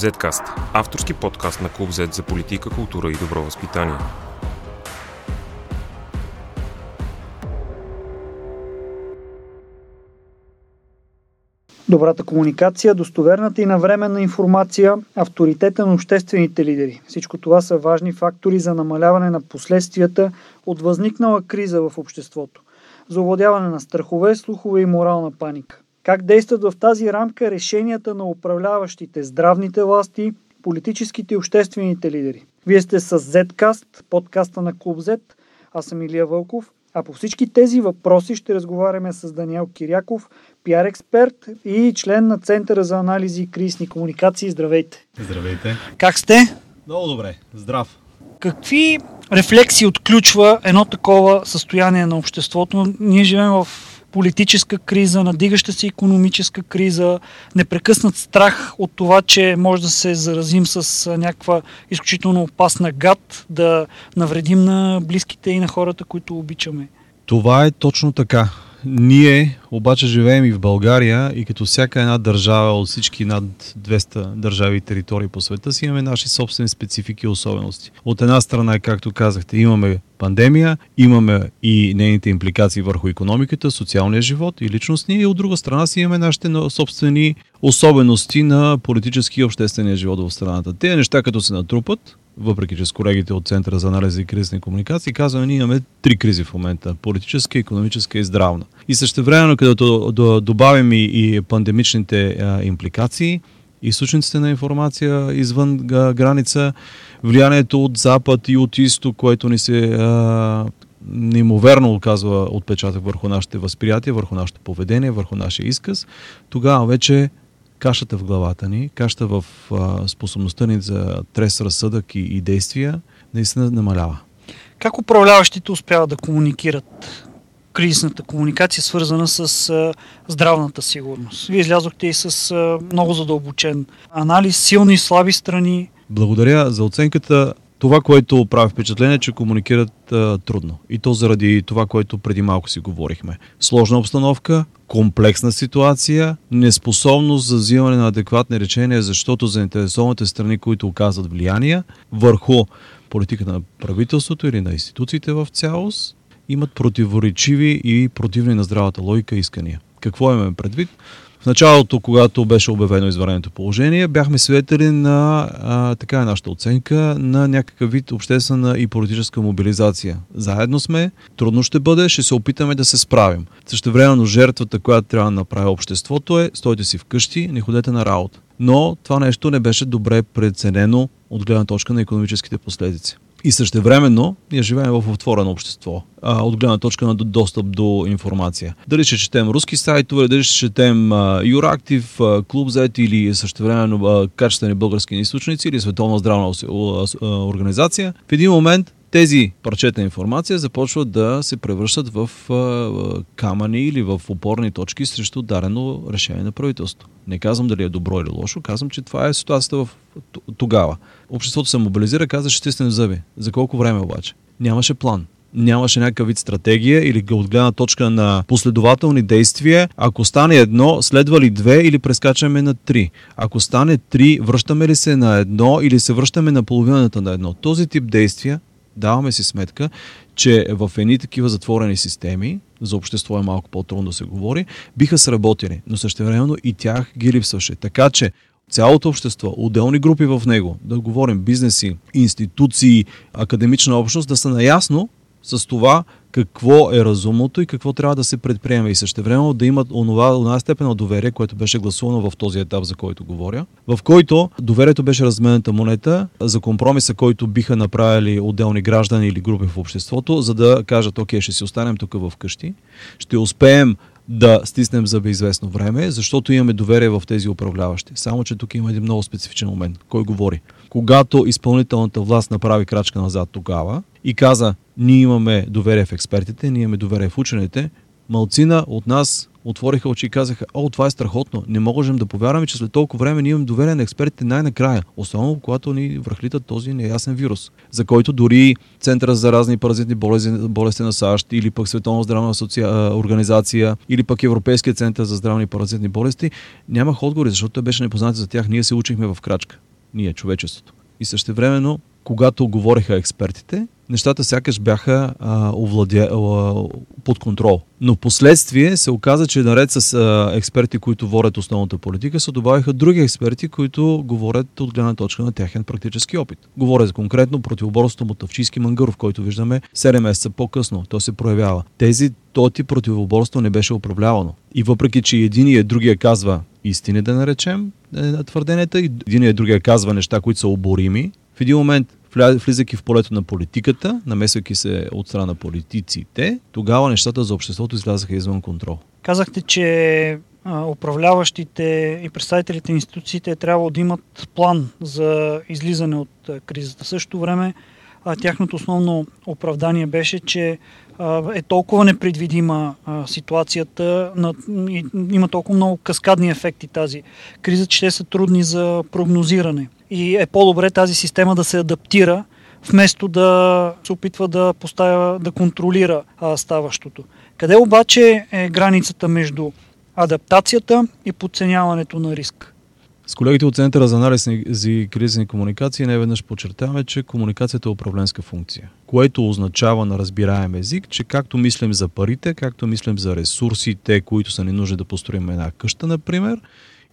Zcast – авторски подкаст на Клуб Z за политика, култура и добро възпитание. Добрата комуникация, достоверната и навременна информация, авторитета на обществените лидери. Всичко това са важни фактори за намаляване на последствията от възникнала криза в обществото, за овладяване на страхове, слухове и морална паника. Как действат в тази рамка решенията на управляващите здравните власти, политическите и обществените лидери? Вие сте с Zcast, подкаста на Клуб Z. Аз съм Илия Вълков. А по всички тези въпроси ще разговаряме с Даниел Киряков, пиар експерт и член на Центъра за анализи и кризисни комуникации. Здравейте! Здравейте! Как сте? Много добре, здрав! Какви рефлексии отключва едно такова състояние на обществото? Ние живеем в политическа криза, надигаща се економическа криза, непрекъснат страх от това, че може да се заразим с някаква изключително опасна гад, да навредим на близките и на хората, които обичаме. Това е точно така. Ние обаче живеем и в България и като всяка една държава от всички над 200 държави и територии по света си имаме наши собствени специфики и особености. От една страна, както казахте, имаме пандемия, имаме и нейните импликации върху економиката, социалния живот и личностни, и от друга страна си имаме нашите собствени особености на политически и обществения живот в страната. Те неща като се натрупат, въпреки че с колегите от Центъра за анализ и кризисни комуникации казваме, ние имаме три кризи в момента. Политическа, економическа и здравна. И също времено, като добавим и, и пандемичните а, импликации, източниците на информация извън граница, влиянието от запад и от изток, което ни се а, неимоверно оказва отпечатък върху нашите възприятия, върху нашето поведение, върху нашия изказ, тогава вече кашата в главата ни, кашата в а, способността ни за трес разсъдък и, и действия, наистина намалява. Как управляващите успяват да комуникират кризисната комуникация, свързана с а, здравната сигурност? Вие излязохте и с а, много задълбочен анализ, силни и слаби страни. Благодаря за оценката. Това, което прави впечатление, е, че комуникират а, трудно. И то заради това, което преди малко си говорихме. Сложна обстановка, комплексна ситуация, неспособност за взимане на адекватни решения, защото заинтересованите страни, които оказват влияние върху политиката на правителството или на институциите в цялост, имат противоречиви и противни на здравата логика искания. Какво имаме предвид? В началото, когато беше обявено извънредното положение, бяхме свидетели на, а, така е нашата оценка, на някакъв вид обществена и политическа мобилизация. Заедно сме, трудно ще бъде, ще се опитаме да се справим. Също времено жертвата, която трябва да направи обществото е, стойте си вкъщи, не ходете на работа. Но това нещо не беше добре преценено от гледна точка на економическите последици. И същевременно ние живеем в отворено общество, а, от гледна точка на достъп до информация. Дали ще четем руски сайтове, дали ще четем Юрактив, Клуб Z или същевременно а, качествени български източници или Световна здравна организация, в един момент тези парчета информация започват да се превръщат в камъни или в опорни точки срещу дарено решение на правителството. Не казвам дали е добро или лошо, казвам, че това е ситуацията в тогава. Обществото се мобилизира, каза, ще стиснем зъби. За колко време обаче? Нямаше план нямаше някакъв вид стратегия или от гледна точка на последователни действия. Ако стане едно, следва ли две или прескачаме на три? Ако стане три, връщаме ли се на едно или се връщаме на половината на едно? Този тип действия даваме си сметка, че в едни такива затворени системи, за общество е малко по-трудно да се говори, биха сработили, но същевременно и тях ги липсваше. Така че цялото общество, отделни групи в него, да говорим бизнеси, институции, академична общност, да са наясно с това какво е разумното и какво трябва да се предприеме и също време да имат онова, онова степен на доверие, което беше гласувано в този етап, за който говоря, в който доверието беше размената монета за компромиса, който биха направили отделни граждани или групи в обществото, за да кажат, окей, ще си останем тук в къщи, ще успеем да стиснем за известно време, защото имаме доверие в тези управляващи. Само, че тук има един много специфичен момент. Кой говори? Когато изпълнителната власт направи крачка назад тогава и каза, ние имаме доверие в експертите, ние имаме доверие в учените, малцина от нас отвориха очи и казаха, о, това е страхотно, не можем да повярваме, че след толкова време ние имаме доверие на експертите най-накрая, особено когато ни връхлитат този неясен вирус, за който дори Центъра за разни паразитни болести, болести на САЩ или пък Световна здравна асоция, организация или пък Европейския център за здравни паразитни болести нямах отговори, защото той беше непознат за тях. Ние се учихме в крачка. Ние, човечеството. И същевременно, когато говореха експертите, нещата сякаш бяха а, овладя, а, под контрол. Но в последствие се оказа, че наред с а, експерти, които водят основната политика, се добавиха други експерти, които говорят от гледна точка на тяхен практически опит. Говоря за конкретно противоборството му Тавчийски Мангаров, който виждаме 7 месеца по-късно. То се проявява. Тези тип противоборство не беше управлявано. И въпреки, че един и другия казва истини, да наречем, е, на твърденията, и един и другия казва неща, които са оборими, в един момент влизайки в полето на политиката, намесвайки се от страна на политиците, тогава нещата за обществото излязаха извън контрол. Казахте, че управляващите и представителите на институциите трябва да имат план за излизане от кризата. В същото време тяхното основно оправдание беше, че е толкова непредвидима ситуацията, има толкова много каскадни ефекти тази криза, че те са трудни за прогнозиране. И е по-добре тази система да се адаптира, вместо да се опитва да поставя, да контролира ставащото. Къде обаче е границата между адаптацията и подценяването на риск? С колегите от Центъра за анализ и кризисни комуникации не веднъж подчертаваме, че комуникацията е управленска функция, което означава на разбираем език, че както мислим за парите, както мислим за ресурсите, които са ни нужни да построим една къща, например,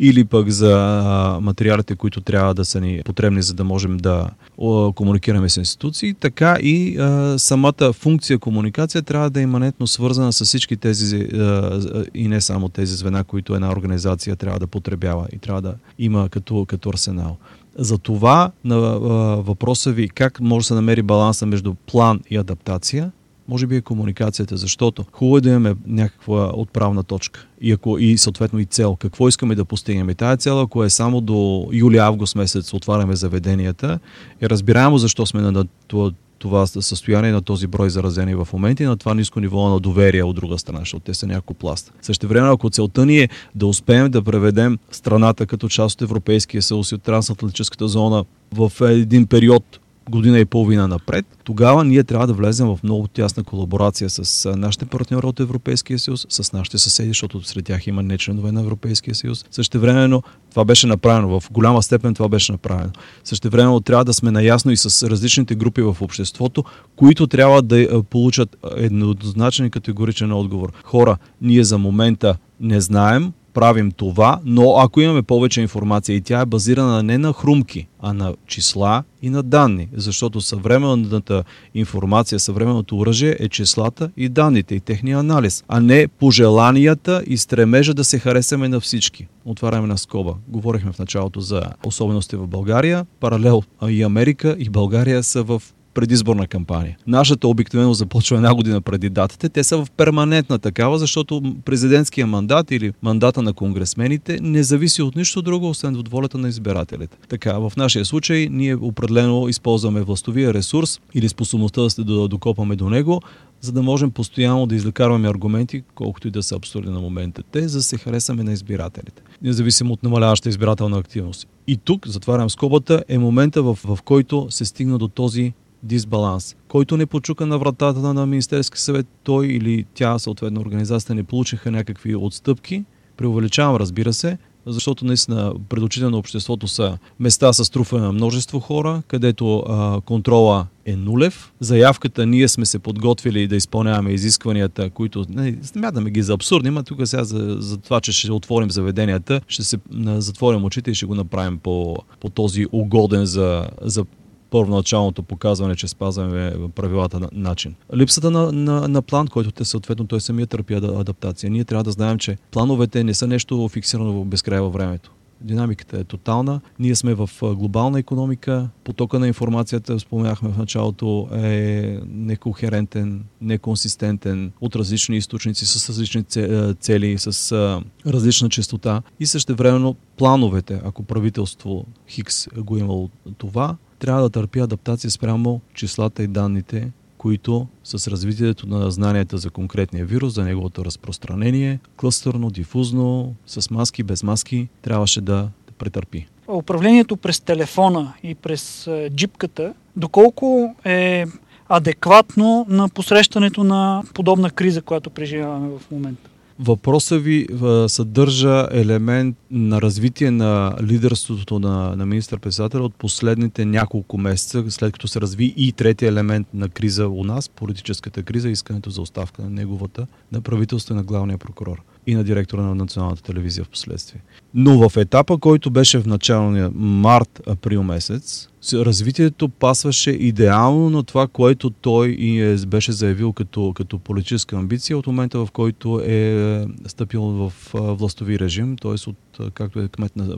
или пък за материалите, които трябва да са ни потребни, за да можем да комуникираме с институции, така и самата функция комуникация трябва да е иманентно свързана с всички тези и не само тези звена, които една организация трябва да потребява и трябва да има като, като арсенал. За това на въпроса ви как може да се намери баланса между план и адаптация, може би е комуникацията, защото хубаво е да имаме някаква отправна точка и, ако, и съответно и цел. Какво искаме да постигнем? И тая цел, ако е само до юли-август месец отваряме заведенията, е разбираемо защо сме на това, това състояние на този брой заразени в момента и на това ниско ниво на доверие от друга страна, защото те са няколко пласта. Също време, ако целта ни е да успеем да преведем страната като част от Европейския съюз и от трансатлантическата зона в един период година и половина напред, тогава ние трябва да влезем в много тясна колаборация с нашите партньори от Европейския съюз, с нашите съседи, защото сред тях има не членове на Европейския съюз. Също времено това беше направено, в голяма степен това беше направено. Също времено трябва да сме наясно и с различните групи в обществото, които трябва да получат еднозначен и категоричен отговор. Хора, ние за момента не знаем, правим това, но ако имаме повече информация и тя е базирана не на хрумки, а на числа и на данни, защото съвременната информация, съвременното оръжие е числата и данните и техния анализ, а не пожеланията и стремежа да се харесаме на всички. Отваряме на скоба. Говорихме в началото за особености в България, паралел и Америка и България са в предизборна кампания. Нашата обикновено започва една година преди датите. Те са в перманентна такава, защото президентския мандат или мандата на конгресмените не зависи от нищо друго, освен от волята на избирателите. Така, в нашия случай ние определено използваме властовия ресурс или способността да се докопаме до него, за да можем постоянно да излекарваме аргументи, колкото и да са абсурдни на момента те, за да се харесаме на избирателите, независимо от намаляваща избирателна активност. И тук, затварям скобата, е момента, в, в който се стигна до този дисбаланс. Който не почука на вратата на Министерски съвет, той или тя, съответно организацията, не получиха някакви отстъпки. Преувеличавам, разбира се, защото наистина пред очите на обществото са места с труфане на множество хора, където а, контрола е нулев. Заявката ние сме се подготвили да изпълняваме изискванията, които не, смятаме ги за абсурдни, но тук сега за, за това, че ще отворим заведенията, ще се затворим очите и ще го направим по, по този угоден за, за първоначалното показване, че спазваме правилата на начин. Липсата на, на, на план, който те съответно той самия търпи адаптация. Ние трябва да знаем, че плановете не са нещо фиксирано в безкрай във времето. Динамиката е тотална. Ние сме в глобална економика. Потока на информацията, споменахме в началото, е некохерентен, неконсистентен от различни източници, с различни цели, с различна частота. И също времено плановете, ако правителство Хикс го имало това, трябва да търпи адаптация спрямо числата и данните, които с развитието на знанията за конкретния вирус, за неговото разпространение, клъстърно, дифузно, с маски, без маски, трябваше да претърпи. Управлението през телефона и през е, джипката, доколко е адекватно на посрещането на подобна криза, която преживяваме в момента? Въпросът ви съдържа елемент на развитие на лидерството на, на министър-председателя от последните няколко месеца, след като се разви и третия елемент на криза у нас, политическата криза, искането за оставка на неговата, на правителство на главния прокурор и на директора на националната телевизия в последствие. Но в етапа, който беше в началния март-април месец, развитието пасваше идеално на това, което той и е, беше заявил като, като политическа амбиция от момента, в който е стъпил в властови режим, т.е. от както е кмет на,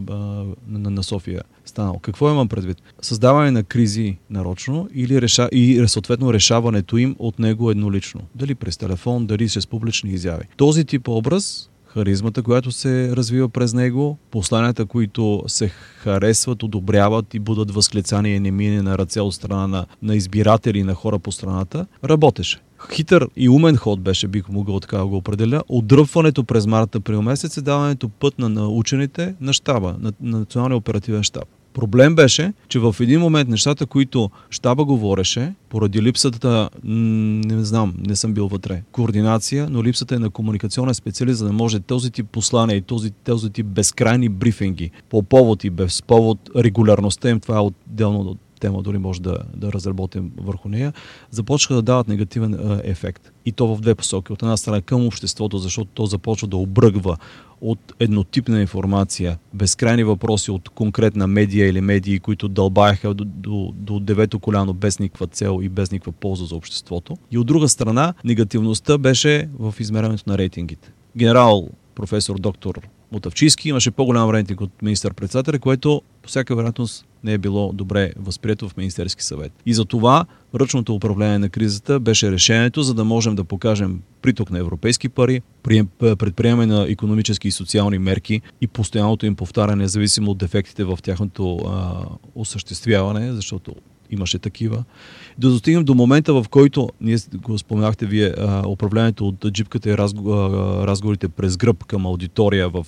на, на София станал. Какво имам предвид? Създаване на кризи нарочно или реша, и съответно решаването им от него еднолично. Дали през телефон, дали с публични изяви. Този тип образ харизмата, която се развива през него, посланията, които се харесват, одобряват и будат възклицания и не мине на ръце от страна на, на избиратели на хора по страната, работеше. Хитър и умен ход беше, бих могъл така да го определя. Отдръпването през марта април месец е даването път на, на учените на щаба, на, на Националния оперативен щаб. Проблем беше, че в един момент нещата, които щаба говореше, поради липсата, не знам, не съм бил вътре, координация, но липсата е на комуникационен специалист, за да може този тип послания и този, този тип безкрайни брифинги по повод и без повод, регулярността им, това е отделно тема, дори може да, да разработим върху нея, започнаха да дават негативен а, ефект. И то в две посоки. От една страна към обществото, защото то започва да обръгва от еднотипна информация, безкрайни въпроси от конкретна медия или медии, които дълбаяха до, до, до девето коляно без никаква цел и без никаква полза за обществото. И от друга страна, негативността беше в измерението на рейтингите. Генерал професор доктор Мотавчийски имаше по-голям рейтинг от министър-председателя, което по всяка вероятност не е било добре възприето в Министерски съвет. И за това ръчното управление на кризата беше решението, за да можем да покажем приток на европейски пари, предприемане на економически и социални мерки и постоянното им повтаряне, независимо от дефектите в тяхното а, осъществяване, защото имаше такива. Да достигнем до момента, в който, ние го споменахте вие, управлението от джипката и разговорите през гръб към аудитория в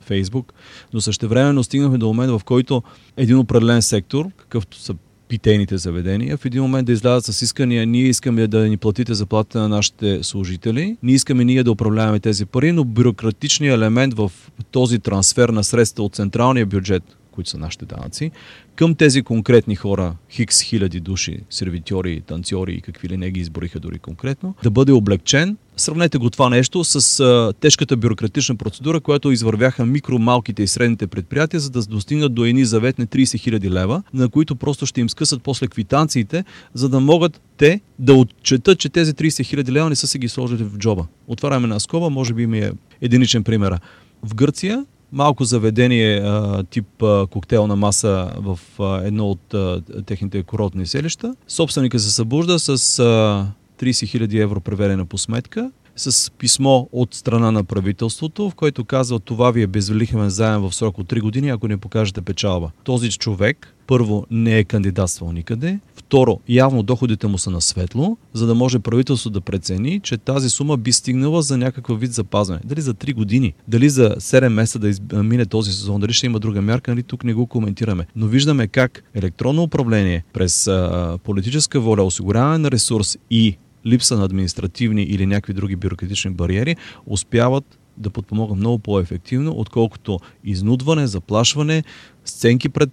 Фейсбук, но същевременно стигнахме до момента, в който един определен сектор, какъвто са питейните заведения, в един момент да излязат с искания, ние искаме да ни платите заплата на нашите служители, ние искаме ние да управляваме тези пари, но бюрократичният елемент в този трансфер на средства от централния бюджет които са нашите данъци, към тези конкретни хора, хикс хиляди души, сервитьори, танцори и какви ли не ги избориха дори конкретно, да бъде облегчен. Сравнете го това нещо с а, тежката бюрократична процедура, която извървяха микро, малките и средните предприятия, за да достигнат до едни заветни 30 хиляди лева, на които просто ще им скъсат после квитанциите, за да могат те да отчетат, че тези 30 хиляди лева не са си ги сложили в джоба. Отваряме на скоба, може би ми е единичен пример. В Гърция малко заведение а, тип а, коктейлна маса в а, едно от а, техните курортни селища. Собственика се събужда с а, 30 000 евро преведена по сметка с писмо от страна на правителството, в което казва това ви е безвелихмен заем в срок от 3 години, ако не покажете печалба. Този човек първо не е кандидатствал никъде, второ, явно доходите му са на светло, за да може правителството да прецени, че тази сума би стигнала за някакъв вид запазване. Дали за 3 години, дали за 7 месеца да измине този сезон, дали ще има друга мярка, нали тук не го коментираме. Но виждаме как електронно управление през а, политическа воля, осигуряване на ресурс и липса на административни или някакви други бюрократични бариери, успяват да подпомогнат много по-ефективно, отколкото изнудване, заплашване, сценки пред,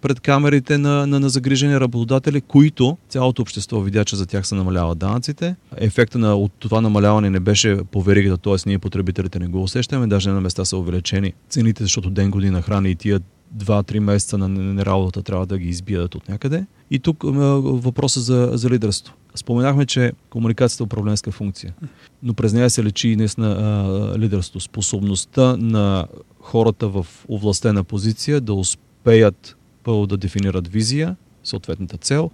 пред камерите на, на, на загрижени работодатели, които цялото общество видя, че за тях се намаляват данъците. Ефекта на, от това намаляване не беше по веригата, т.е. ние потребителите не го усещаме, даже на места са увеличени цените, защото ден година храни и тия 2-3 месеца на неработа трябва да ги избият от някъде. И тук въпросът за, за лидерство. Споменахме, че комуникацията е управленска функция, но през нея се лечи и наистина лидерство. Способността на хората в овластена позиция да успеят първо да дефинират визия, съответната цел,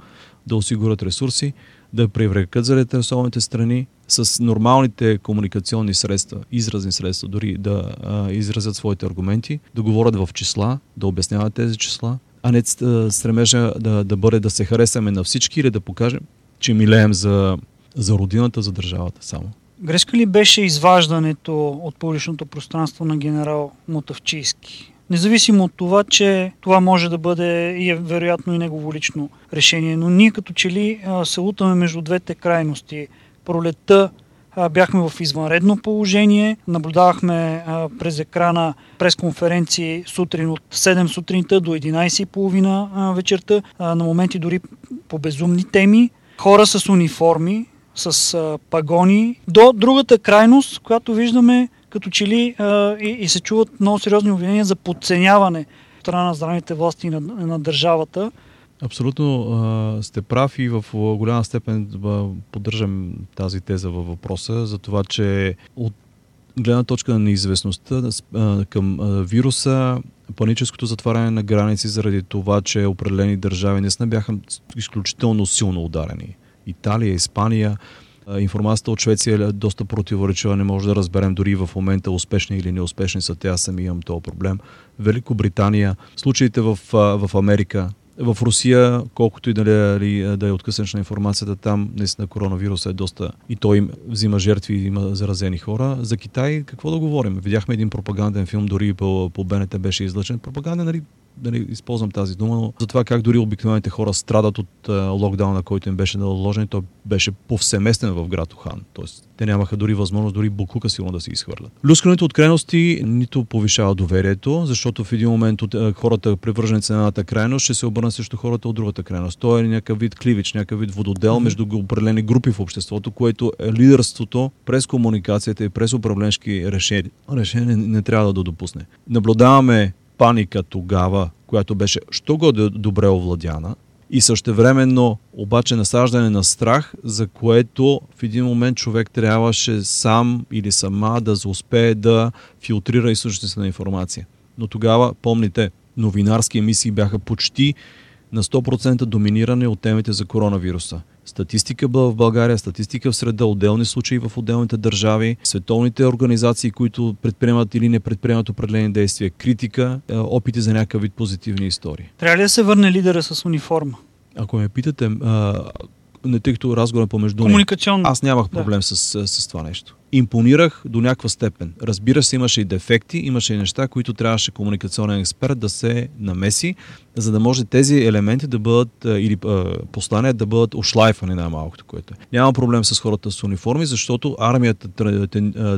да осигурят ресурси, да привлекат заинтересованите страни с нормалните комуникационни средства, изразни средства, дори да а, изразят своите аргументи, да говорят в числа, да обясняват тези числа, а не стремежа да, да бъде да се харесаме на всички или да покажем, че милеем за, за родината, за държавата само. Грешка ли беше изваждането от публичното пространство на генерал Мотавчийски? Независимо от това, че това може да бъде и е вероятно и негово лично решение, но ние като че ли се лутаме между двете крайности. Пролетта бяхме в извънредно положение, наблюдавахме през екрана пресконференции сутрин от 7 сутринта до 11.30 вечерта, на моменти дори по безумни теми, хора с униформи, с пагони, до другата крайност, която виждаме като че ли и, се чуват много сериозни обвинения за подценяване страна на здравните власти на, на държавата. Абсолютно а, сте прав и в голяма степен поддържам тази теза във въпроса за това, че от гледна точка на неизвестността към вируса, паническото затваряне на граници заради това, че определени държави не бяха изключително силно ударени. Италия, Испания, Информацията от Швеция е доста противоречива, не може да разберем дори в момента успешни или неуспешни са те, аз сами имам този проблем. Великобритания, случаите в, в Америка, в Русия, колкото и да, е, да е откъснеш информацията, там наистина коронавируса е доста и той им взима жертви и има заразени хора. За Китай какво да говорим? Видяхме един пропаганден филм, дори по, по БНТ беше излъчен. Пропаганден, нали, да не използвам тази дума, но за това как дори обикновените хора страдат от а, локдауна, който им беше наложен, той беше повсеместен в град Охан. Тоест, те нямаха дори възможност, дори буклука силно да се изхвърлят. Люскането от крайности нито повишава доверието, защото в един момент от а, хората, привърженици на едната крайност, ще се обърнат срещу хората от другата крайност. Той е някакъв вид кливич, някакъв вид вододел mm-hmm. между определени групи в обществото, което е лидерството през комуникацията и през управленски решения, решения не, не трябва да допусне. Наблюдаваме паника тогава, която беше що го добре овладяна, и същевременно обаче насаждане на страх, за което в един момент човек трябваше сам или сама да успее да филтрира източниците на информация. Но тогава, помните, новинарски емисии бяха почти на 100% доминиране от темите за коронавируса статистика в България, статистика в среда, отделни случаи в отделните държави, световните организации, които предприемат или не предприемат определени действия, критика, е, опити за някакъв вид позитивни истории. Трябва ли да се върне лидера с униформа? Ако ме питате, не тъй като разговор е помежду ни, аз нямах проблем да. с, с това нещо импонирах до някаква степен. Разбира се, имаше и дефекти, имаше и неща, които трябваше комуникационен експерт да се намеси, за да може тези елементи да бъдат, или послания да бъдат ошлайфани най-малкото, което е. Няма проблем с хората с униформи, защото армията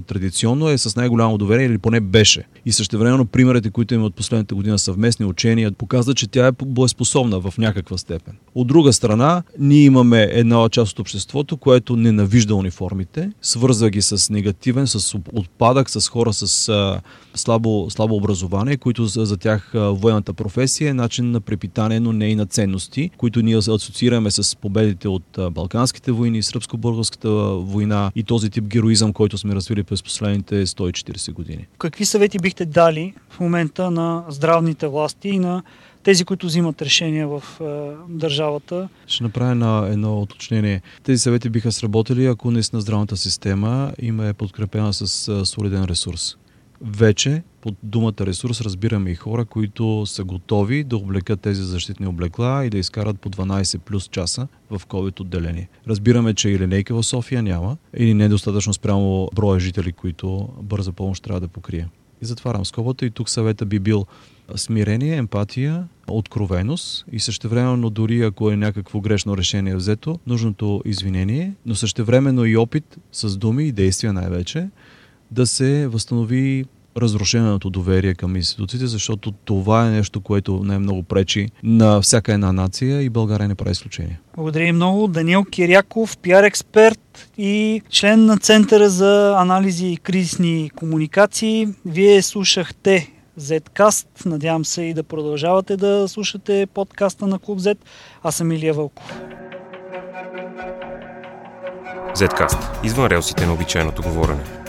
традиционно е с най-голямо доверие, или поне беше. И същевременно примерите, които има от последната година съвместни учения, показват, че тя е боеспособна в някаква степен. От друга страна, ние имаме една част от обществото, което ненавижда униформите, свързва ги с с негативен, с отпадък, с хора с а, слабо, слабо образование, които за, за тях а, военната професия е начин на препитание, но не и на ценности, които ние асоциираме с победите от а, Балканските войни, Сръбско-българската война и този тип героизъм, който сме развили през последните 140 години. Какви съвети бихте дали в момента на здравните власти и на тези, които взимат решения в е, държавата. Ще направя едно, едно уточнение. Тези съвети биха сработили, ако наистина здравната система има е подкрепена с е, солиден ресурс. Вече под думата ресурс разбираме и хора, които са готови да облекат тези защитни облекла и да изкарат по 12 плюс часа в COVID отделение. Разбираме, че и линейка в София няма или недостатъчно спрямо броя жители, които бърза помощ трябва да покрие. И затварям скобата и тук съвета би бил смирение, емпатия, откровеност и същевременно дори ако е някакво грешно решение взето, нужното извинение, но същевременно и опит с думи и действия най-вече да се възстанови разрушеното доверие към институциите, защото това е нещо, което най-много пречи на всяка една нация и България не прави изключение. Благодаря много. Даниел Киряков, пиар експерт и член на Центъра за анализи и кризисни комуникации. Вие слушахте Zcast. Надявам се и да продължавате да слушате подкаста на Клуб Z. Аз съм Илия Вълков. Zcast. Извън релсите на обичайното говорене.